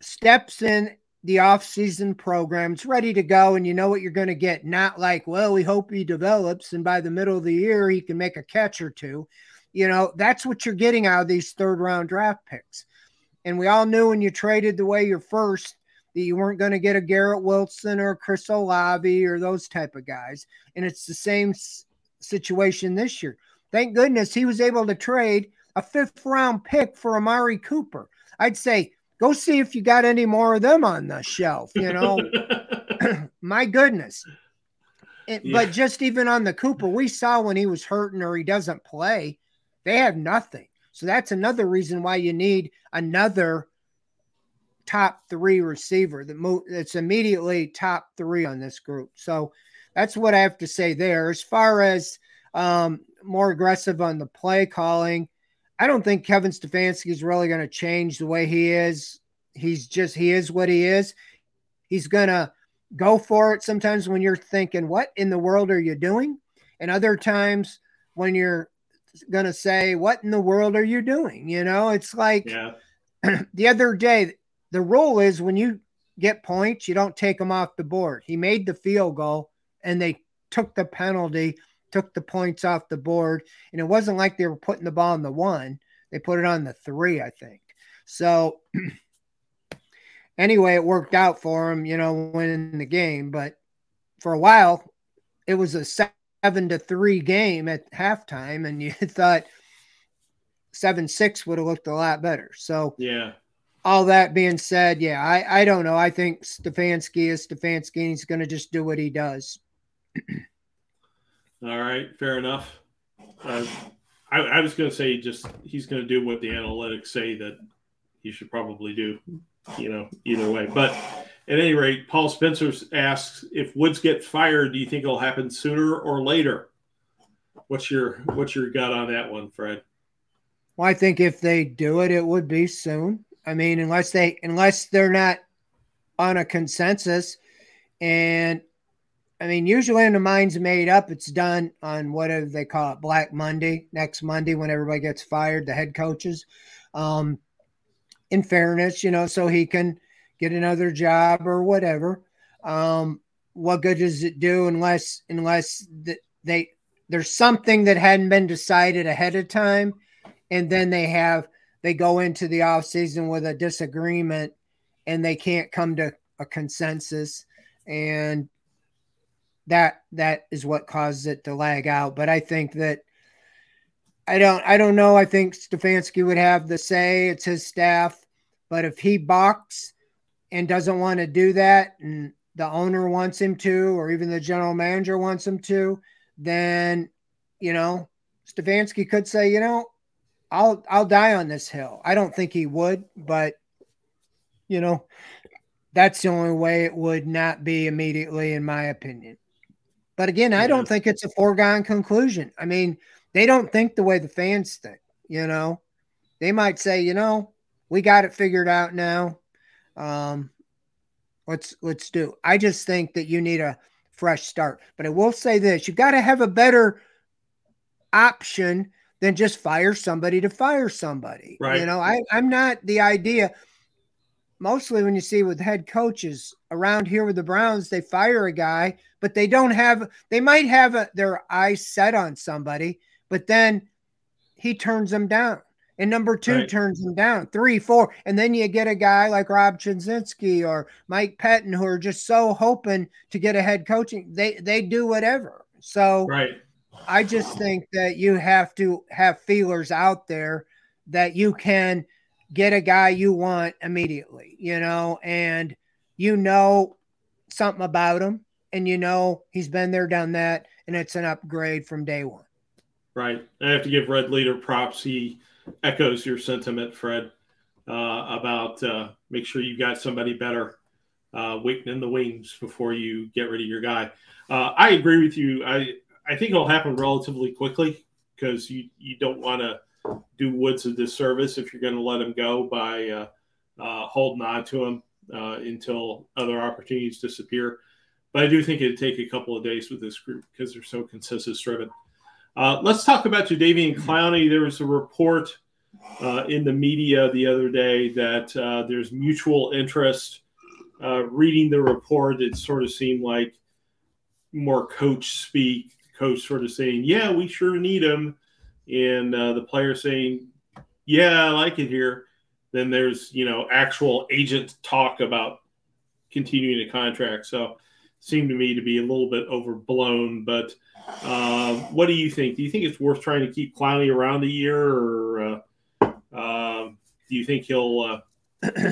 steps in the off-season programs ready to go and you know what you're going to get. Not like well we hope he develops and by the middle of the year he can make a catch or two. You know that's what you're getting out of these third round draft picks. And we all knew when you traded the way you're first that you weren't going to get a Garrett Wilson or Chris Olave or those type of guys and it's the same situation this year. Thank goodness he was able to trade a fifth round pick for Amari Cooper. I'd say go see if you got any more of them on the shelf, you know. [LAUGHS] [CLEARS THROAT] My goodness. It, yeah. But just even on the Cooper, we saw when he was hurting or he doesn't play, they have nothing. So that's another reason why you need another top three receiver that that's immediately top three on this group. So that's what I have to say there. As far as um, more aggressive on the play calling. I don't think Kevin Stefanski is really going to change the way he is. He's just he is what he is. He's going to go for it sometimes when you're thinking, "What in the world are you doing?" and other times when you're going to say, "What in the world are you doing?" You know, it's like yeah. [CLEARS THROAT] the other day. The rule is when you get points, you don't take them off the board. He made the field goal, and they took the penalty took the points off the board. And it wasn't like they were putting the ball on the one, they put it on the three, I think. So, [CLEARS THROAT] anyway, it worked out for him, you know, winning the game. But for a while, it was a seven to three game at halftime, and you [LAUGHS] thought seven six would have looked a lot better. So yeah. All that being said, yeah, I, I don't know. I think Stefanski is Stefanski and he's going to just do what he does. [CLEARS THROAT] All right, fair enough. Uh, I, I, was going to say just he's going to do what the analytics say that he should probably do. You know, either way. But at any rate, Paul Spencer asks if Woods gets fired, do you think it'll happen sooner or later? What's your what's your gut on that one, Fred? Well, I think if they do it, it would be soon. I mean, unless they unless they're not on a consensus, and I mean, usually when the mind's made up, it's done on whatever they call it, Black Monday, next Monday when everybody gets fired, the head coaches. Um, in fairness, you know, so he can get another job or whatever. Um, what good does it do unless unless they there's something that hadn't been decided ahead of time and then they have they go into the off season with a disagreement and they can't come to a consensus and that that is what causes it to lag out but i think that i don't i don't know i think stefanski would have the say it's his staff but if he balks and doesn't want to do that and the owner wants him to or even the general manager wants him to then you know stefanski could say you know I'll I'll die on this hill. I don't think he would, but you know, that's the only way it would not be immediately, in my opinion. But again, I don't think it's a foregone conclusion. I mean, they don't think the way the fans think, you know. They might say, you know, we got it figured out now. Um, let's let's do. I just think that you need a fresh start. But I will say this: you got to have a better option than just fire somebody to fire somebody. Right. You know, I, I'm not the idea. Mostly when you see with head coaches around here with the Browns, they fire a guy, but they don't have, they might have a, their eyes set on somebody, but then he turns them down. And number two right. turns them down, three, four. And then you get a guy like Rob Chudzinski or Mike Pettine who are just so hoping to get a head coaching. They they do whatever. So right. I just think that you have to have feelers out there that you can get a guy you want immediately, you know, and you know something about him and you know he's been there, done that, and it's an upgrade from day one. Right. I have to give Red Leader props. He echoes your sentiment, Fred, uh, about uh, make sure you've got somebody better uh, waiting in the wings before you get rid of your guy. Uh, I agree with you. I I think it'll happen relatively quickly because you you don't want to do Woods a disservice if you're going to let him go by uh, uh, holding on to him uh, until other opportunities disappear. But I do think it'd take a couple of days with this group because they're so consensus driven. Uh, let's talk about Jadeveon Clowney. There was a report uh, in the media the other day that there's mutual interest. reading the report, it sort of seemed like more coach speak coach sort of saying, "Yeah, we sure need him," and uh, the player saying, "Yeah, I like it here." Then there's you know actual agent talk about continuing a contract. So seemed to me to be a little bit overblown. But uh, what do you think? Do you think it's worth trying to keep Clowney around a year, or uh, uh, do you think he'll uh, [CLEARS THROAT]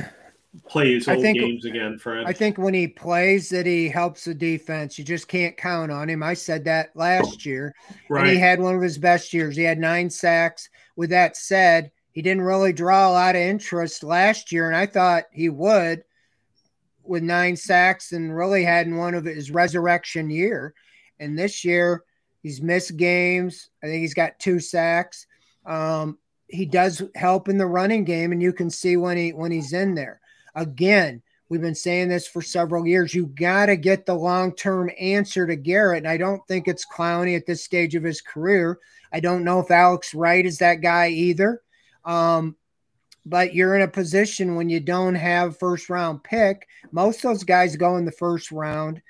play his old think, games again, Fred. I think when he plays that he helps the defense. You just can't count on him. I said that last year. Right. And he had one of his best years. He had nine sacks. With that said, he didn't really draw a lot of interest last year, and I thought he would with nine sacks and really had in one of his resurrection year. And this year, he's missed games. I think he's got two sacks. Um, he does help in the running game, and you can see when he when he's in there. Again, we've been saying this for several years. You got to get the long term answer to Garrett. And I don't think it's Clowney at this stage of his career. I don't know if Alex Wright is that guy either. Um, but you're in a position when you don't have first round pick. Most of those guys go in the first round,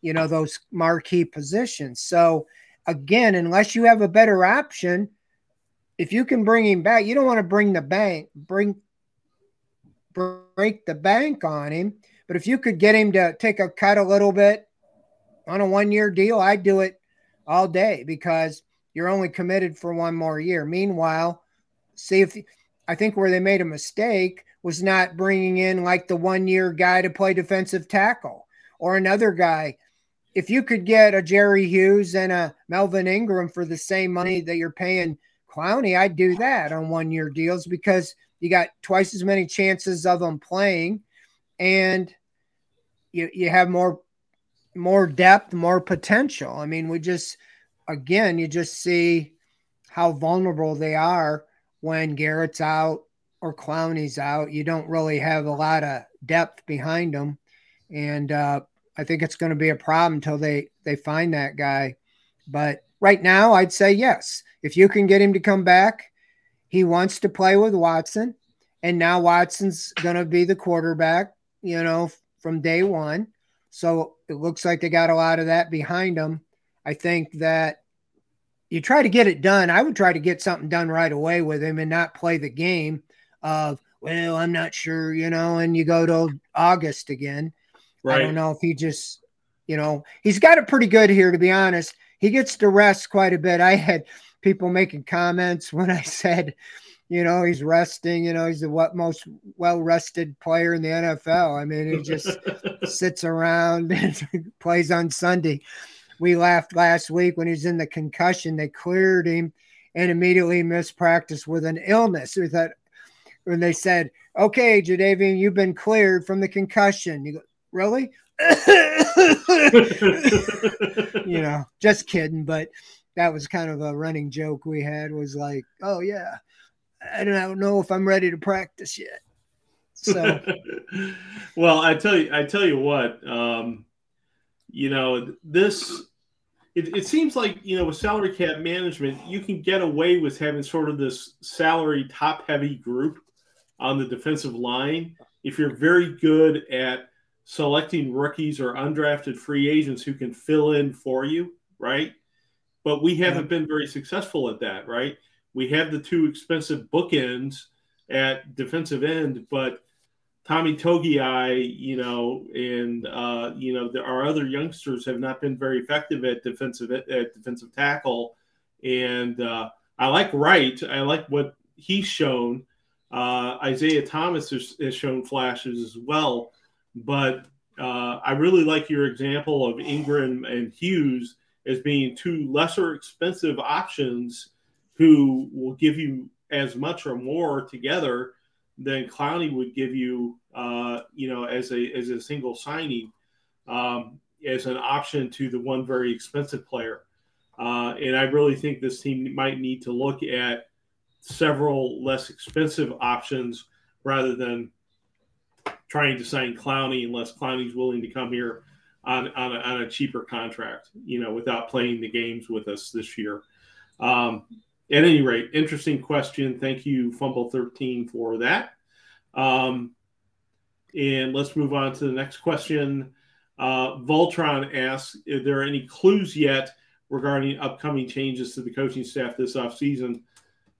you know, those marquee positions. So again, unless you have a better option, if you can bring him back, you don't want to bring the bank, bring break the bank on him. But if you could get him to take a cut a little bit on a one year deal, I'd do it all day because you're only committed for one more year. Meanwhile, see if I think where they made a mistake was not bringing in like the one year guy to play defensive tackle or another guy. If you could get a Jerry Hughes and a Melvin Ingram for the same money that you're paying Clowney, I'd do that on one year deals because you got twice as many chances of them playing and you, you have more more depth, more potential. I mean, we just again, you just see how vulnerable they are when Garrett's out or Clowney's out. You don't really have a lot of depth behind them, and uh, I think it's going to be a problem until they they find that guy. But right now, I'd say yes. If you can get him to come back, he wants to play with Watson, and now Watson's going to be the quarterback. You know, from day one. So it looks like they got a lot of that behind them. I think that you try to get it done. I would try to get something done right away with him and not play the game of, well, I'm not sure, you know, and you go to August again. Right. I don't know if he just, you know, he's got it pretty good here, to be honest. He gets to rest quite a bit. I had people making comments [LAUGHS] when I said, you know, he's resting, you know, he's the what most well rested player in the NFL. I mean, he just [LAUGHS] sits around [LAUGHS] and plays on Sunday. We laughed last week when he was in the concussion, they cleared him and immediately missed practice with an illness. We thought when they said, Okay, Jadeveon, you've been cleared from the concussion. You go, Really? you know, just kidding, but that was kind of a running joke we had was like, oh yeah, I don't know if I'm ready to practice yet. So, [LAUGHS] well, I tell you, I tell you what, um, you know, this, it, it seems like, you know, with salary cap management, you can get away with having sort of this salary top heavy group on the defensive line. If you're very good at selecting rookies or undrafted free agents who can fill in for you, right? But we haven't been very successful at that, right? we have the two expensive bookends at defensive end, but Tommy Togiai, you know, and uh, you know, the, our other youngsters have not been very effective at defensive at defensive tackle. And uh, I like Wright. I like what he's shown. Uh, Isaiah Thomas has, has, shown flashes as well, but uh, I really like your example of Ingram and Hughes as being two lesser expensive options who will give you as much or more together than Clowney would give you, uh, you know, as a as a single signing, um, as an option to the one very expensive player. Uh, and I really think this team might need to look at several less expensive options rather than trying to sign Clowney unless Clowney's willing to come here on on a, on a cheaper contract, you know, without playing the games with us this year. Um, at any rate, interesting question. Thank you, Fumble 13, for that. Um, and let's move on to the next question. Uh, Voltron asks Are there any clues yet regarding upcoming changes to the coaching staff this offseason?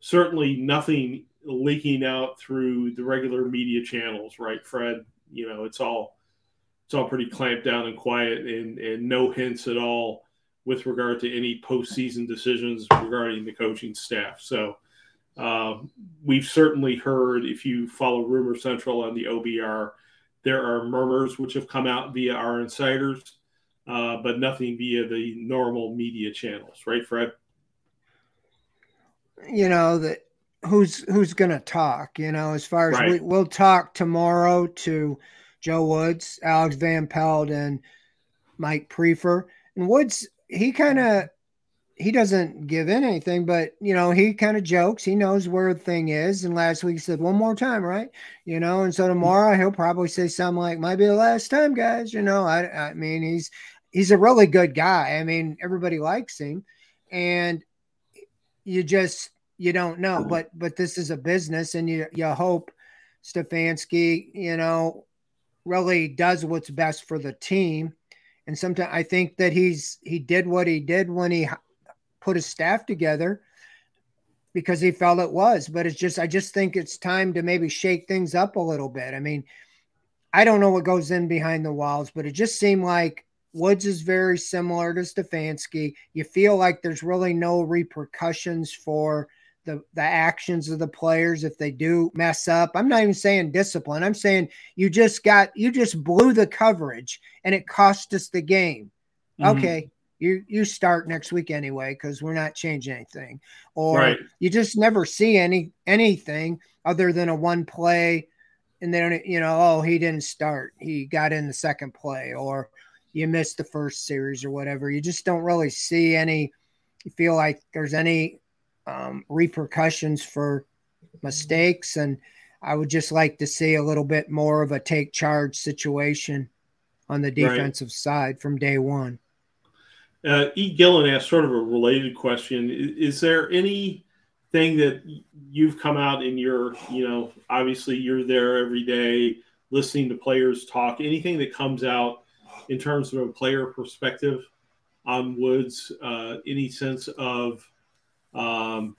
Certainly nothing leaking out through the regular media channels, right, Fred? You know, it's all it's all pretty clamped down and quiet and, and no hints at all with regard to any postseason decisions regarding the coaching staff. So um, we've certainly heard, if you follow Rumor Central on the OBR, there are murmurs which have come out via our insiders, uh, but nothing via the normal media channels, right, Fred? You know that who's who's going to talk. You know, as far as right. we, we'll talk tomorrow to Joe Woods, Alex Van Pelt, and Mike Priefer. And Woods he kind of he doesn't give in anything, but you know, he kind of jokes. He knows where the thing is. And last week he said, one more time, right? You know, and so tomorrow he'll probably say something like, might be the last time, guys. You know, I I mean, he's he's a really good guy. I mean, everybody likes him. And you just you don't know. But but this is a business and you you hope Stefanski, you know, really does what's best for the team and sometimes I think that he's he did what he did when he put his staff together because he felt it was. But it's just I just think it's time to maybe shake things up a little bit. I mean, I don't know what goes in behind the walls, but it just seemed like Woods is very similar to Stefanski. You feel like there's really no repercussions for the, the actions of the players if they do mess up. I'm not even saying discipline. I'm saying you just got you just blew the coverage and it cost us the game. Mm-hmm. Okay, you you start next week anyway because we're not changing anything. Or right. you just never see any anything other than a one play and then you know, oh, he didn't start. He got in the second play, or you missed the first series or whatever. You just don't really see any you feel like there's any um, repercussions for mistakes. And I would just like to see a little bit more of a take charge situation on the defensive right. side from day one. Uh, E. Gillen asked sort of a related question. Is, is there anything that you've come out in your, you know, obviously you're there every day listening to players talk, anything that comes out in terms of a player perspective on Woods, uh, any sense of um,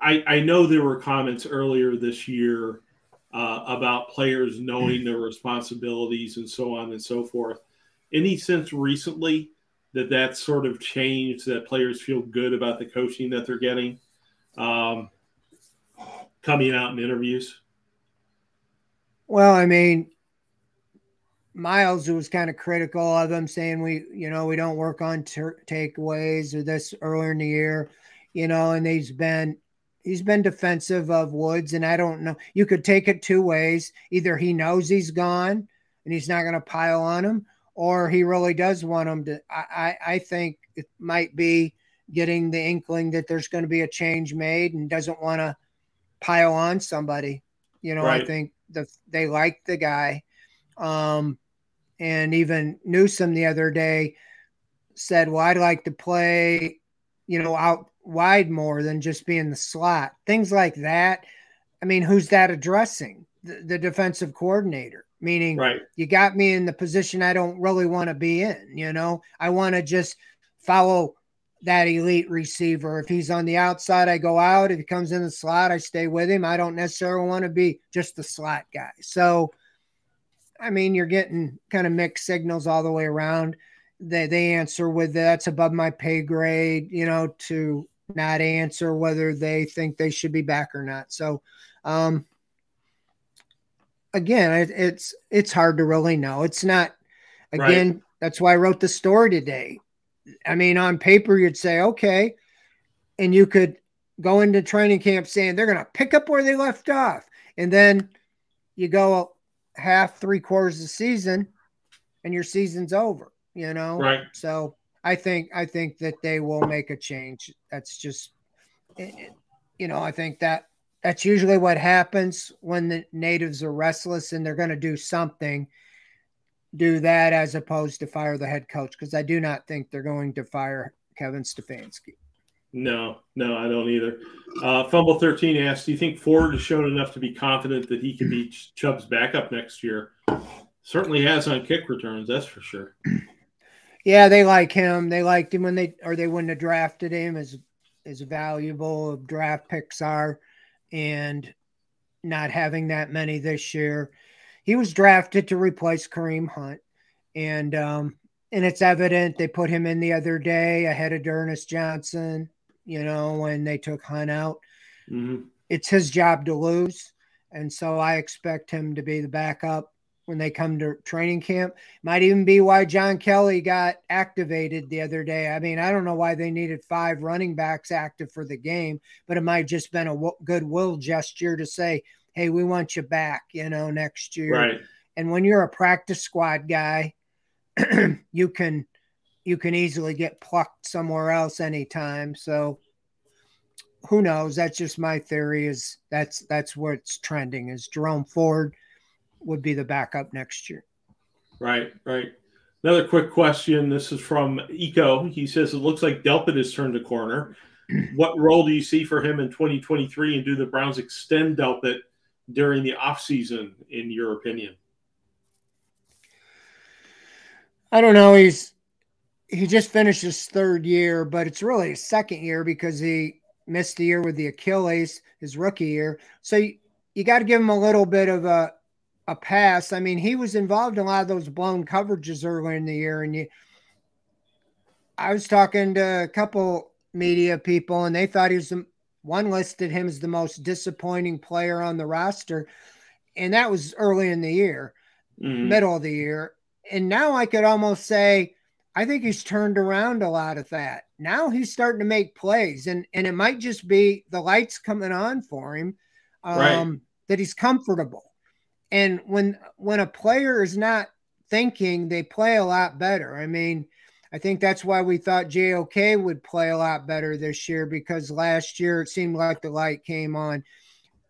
I, I know there were comments earlier this year uh, about players knowing their responsibilities and so on and so forth. Any sense recently that that's sort of changed, that players feel good about the coaching that they're getting um, coming out in interviews? Well, I mean, Myles was kind of critical of them, saying we, you know, we don't work on ter- takeaways or this earlier in the year you know, and he's been he's been defensive of Woods, and I don't know. You could take it two ways. Either he knows he's gone and he's not going to pile on him, or he really does want him to. I, I, I think it might be getting the inkling that there's going to be a change made and doesn't want to pile on somebody. You know, right. I think the they like the guy. Um, and even Newsome the other day said, Well, I'd like to play, you know, out wide more than just being the slot. Things like that. I mean, who's that addressing? The, the defensive coordinator, meaning right. you got me in the position I don't really want to be in. You know, I want to just follow that elite receiver. If he's on the outside, I go out. If he comes in the slot, I stay with him. I don't necessarily want to be just the slot guy. So, I mean, you're getting kind of mixed signals all the way around. They they answer with that's above my pay grade, you know, to not answer whether they think they should be back or not. So, um, again, it, it's it's hard to really know. It's not. Again, right. that's why I wrote the story today. I mean, on paper, you'd say okay, and you could go into training camp saying they're going to pick up where they left off, and then you go half, three quarters of the season, and your season's over. You know, right? So I think I think that they will make a change. That's just, you know, I think that that's usually what happens when the natives are restless and they're going to do something. Do that as opposed to fire the head coach because I do not think they're going to fire Kevin Stefanski. No, no, I don't either. Uh, Fumble thirteen asks, "Do you think Ford has shown enough to be confident that he can be Chubb's backup next year?" Certainly has on kick returns, that's for sure. Yeah, they like him. They liked him when they or they wouldn't have drafted him as as valuable of draft picks are, and not having that many this year. He was drafted to replace Kareem Hunt, and um, and it's evident they put him in the other day ahead of D'Ernest Johnson. You know when they took Hunt out, mm-hmm. it's his job to lose, and so I expect him to be the backup when they come to training camp. Might even be why John Kelly got activated the other day. I mean, I don't know why they needed five running backs active for the game, but it might just been a w- goodwill gesture to say, "Hey, we want you back," you know, next year. Right. And when you're a practice squad guy, [CLEARS THROAT] you can you can easily get plucked somewhere else anytime. So who knows? That's just my theory. Is that's that's what's trending. Is Jerome Ford would be the backup next year. Right, right. Another quick question. This is from Eco. He says it looks like Delpit has turned a corner. [CLEARS THROAT] what role do you see for him in 2023, and do the Browns extend Delpit during the offseason, in your opinion? I don't know. He's he just finished his third year, but it's really his second year because he missed the year with the Achilles, his rookie year. So you, you got to give him a little bit of a a pass. I mean, he was involved in a lot of those blown coverages earlier in the year, and you. I was talking to a couple media people, and they thought he was the, one listed him as the most disappointing player on the roster, and that was early in the year, mm-hmm. middle of the year. And now I could almost say, I think he's turned around a lot of that. Now he's starting to make plays, and and it might just be the lights coming on for him, um, right. that he's comfortable. And when when a player is not thinking, they play a lot better. I mean, I think that's why we thought JOK would play a lot better this year because last year it seemed like the light came on.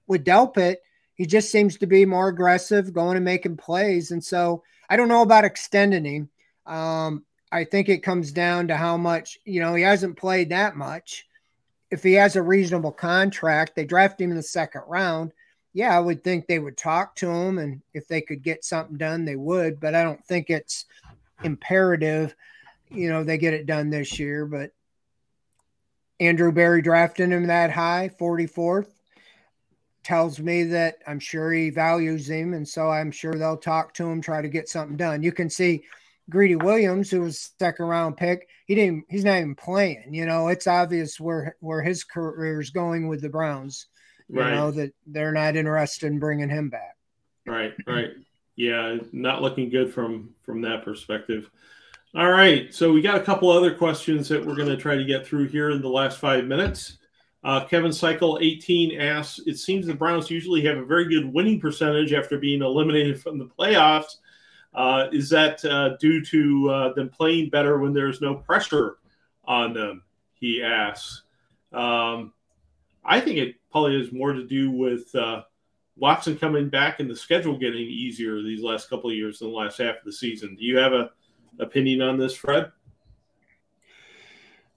With Delpit, he just seems to be more aggressive, going and making plays. And so I don't know about extending him. Um, I think it comes down to how much, you know, he hasn't played that much. If he has a reasonable contract, they draft him in the second round. Yeah, I would think they would talk to him. And if they could get something done, they would. But I don't think it's imperative you know, they get it done this year. But Andrew Berry drafting him that high, 44th, tells me that I'm sure he values him. And so I'm sure they'll talk to him, try to get something done. You can see Greedy Williams, who was second round pick, he didn't he's not even playing. You know, it's obvious where where his career is going with the Browns. You right. know, that they're not interested in bringing him back. Right, right. Yeah, not looking good from from that perspective. All right. So we got a couple other questions that we're going to try to get through here in the last five minutes. Uh, Kevin Cycle 18 asks It seems the Browns usually have a very good winning percentage after being eliminated from the playoffs. Uh, is that uh, due to uh, them playing better when there's no pressure on them? He asks. Um, I think it probably has more to do with uh, Watson coming back and the schedule getting easier these last couple of years than the last half of the season. Do you have a opinion on this, Fred?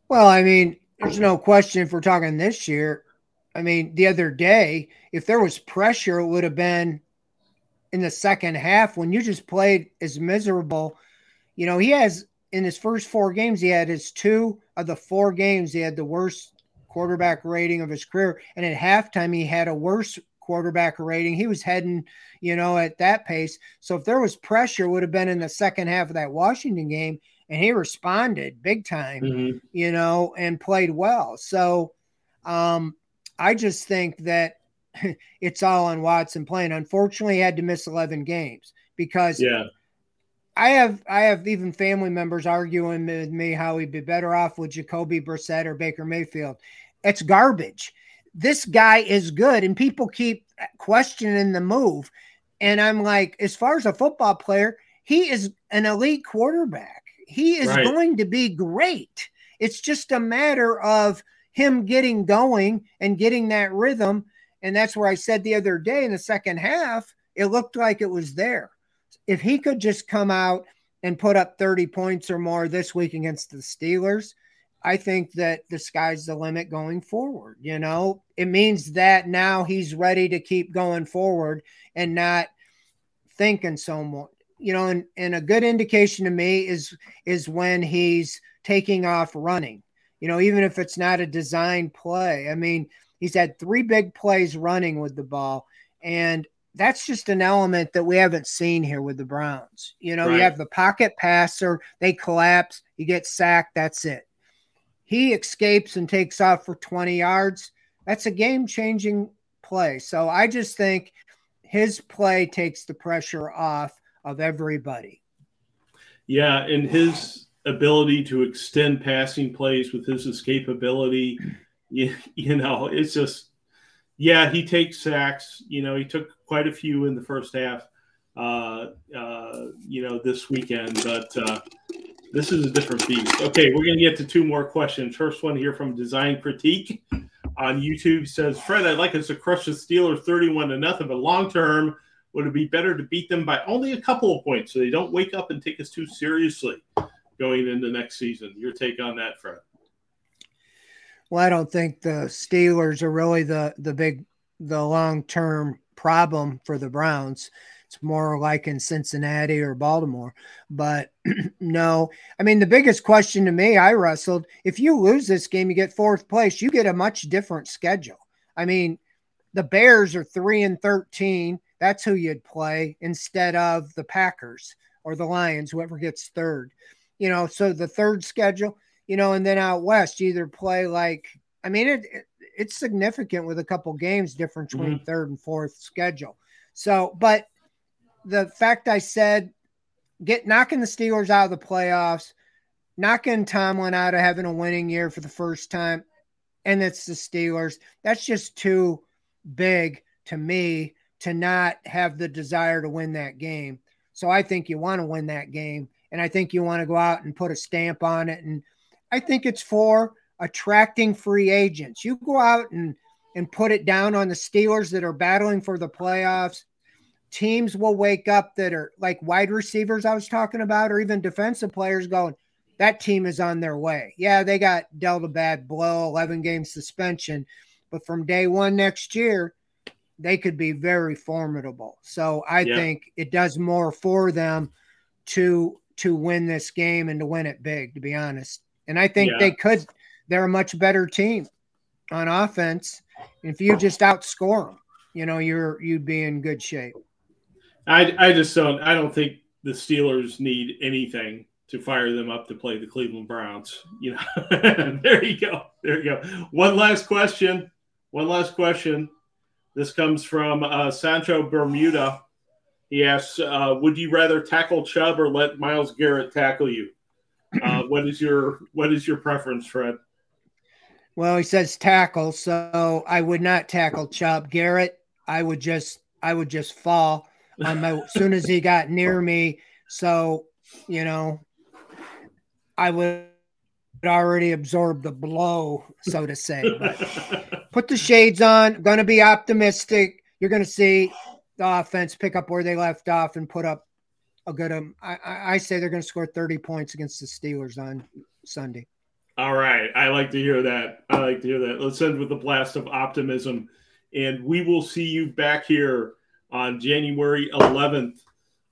Well, I mean, there's no question if we're talking this year. I mean, the other day, if there was pressure, it would have been in the second half when you just played as miserable. You know, he has in his first four games, he had his two of the four games, he had the worst quarterback rating of his career. And at halftime, he had a worse quarterback rating. He was heading, you know, at that pace. So if there was pressure, would have been in the second half of that Washington game, and he responded big time, mm-hmm. you know, and played well. So um, I just think that [LAUGHS] it's all on Watson playing. Unfortunately, he had to miss 11 games because yeah. I have I have even family members arguing with me how he'd be better off with Jacoby Brissett or Baker Mayfield. It's garbage. This guy is good and people keep questioning the move. And i'm like as far as a football player he is an elite quarterback. He is right. going to be great. It's just a matter of him getting going and getting that rhythm. And that's where i said the other day in the second half it looked like it was there. If he could just come out and put up 30 points or more this week against the steelers I think that the sky's the limit going forward. You know, it means that now he's ready to keep going forward and not thinking so much. You know, and, and a good indication to me is is when he's taking off running. You know, even if it's not a design play. I mean, he's had three big plays running with the ball, and that's just an element that we haven't seen here with the Browns. You know, right. you have the pocket passer, they collapse, you get sacked, that's it he escapes and takes off for 20 yards. That's a game changing play. So I just think his play takes the pressure off of everybody. Yeah, and his ability to extend passing plays with his escapability, [LAUGHS] you, you know, it's just, yeah, he takes sacks. You know, he took quite a few in the first half, uh, uh, you know, this weekend, but, uh, this is a different beast. Okay, we're going to get to two more questions. First one here from Design Critique on YouTube says, Fred, I'd like us to crush the Steelers 31 to nothing, but long term, would it be better to beat them by only a couple of points so they don't wake up and take us too seriously going into next season? Your take on that, Fred? Well, I don't think the Steelers are really the the big the long term problem for the Browns. It's more like in Cincinnati or Baltimore. But [CLEARS THROAT] no, I mean, the biggest question to me, I wrestled if you lose this game, you get fourth place, you get a much different schedule. I mean, the Bears are three and 13. That's who you'd play instead of the Packers or the Lions, whoever gets third. You know, so the third schedule, you know, and then out west, you either play like, I mean, it, it it's significant with a couple games difference between mm-hmm. third and fourth schedule. So, but the fact I said get knocking the Steelers out of the playoffs, knocking Tomlin out of having a winning year for the first time, and it's the Steelers. That's just too big to me to not have the desire to win that game. So I think you want to win that game. And I think you want to go out and put a stamp on it. And I think it's for attracting free agents. You go out and and put it down on the Steelers that are battling for the playoffs teams will wake up that are like wide receivers I was talking about, or even defensive players going, that team is on their way. Yeah, they got dealt a bad blow, 11 game suspension, but from day one next year, they could be very formidable. So I yeah. think it does more for them to to win this game and to win it big, to be honest. And I think yeah. they could. They're a much better team on offense. If you just outscore them, you know, you're you'd be in good shape. I, I just don't. I don't think the Steelers need anything to fire them up to play the Cleveland Browns. You know, [LAUGHS] there you go. There you go. One last question. One last question. This comes from uh, Sancho Bermuda. He asks, uh, "Would you rather tackle Chubb or let Myles Garrett tackle you? Uh, [CLEARS THROAT] what is your What is your preference, Fred?" Well, he says tackle, so I would not tackle Chubb. Garrett, I would just I would just fall my as soon as he got near me. So, you know, I would already absorb the blow, so to say. But put the shades on. Going to be optimistic. You're going to see the offense pick up where they left off and put up a good. Um, I, I say they're going to score 30 points against the Steelers on Sunday. All right, I like to hear that. I like to hear that. Let's end with a blast of optimism, and we will see you back here on January 11th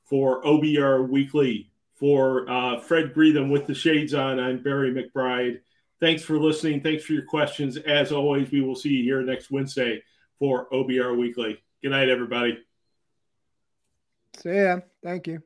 for OBR Weekly. For uh, Fred Greetham with the shades on, I'm Barry McBride. Thanks for listening. Thanks for your questions. As always, we will see you here next Wednesday for OBR Weekly. Good night, everybody. See ya. Thank you.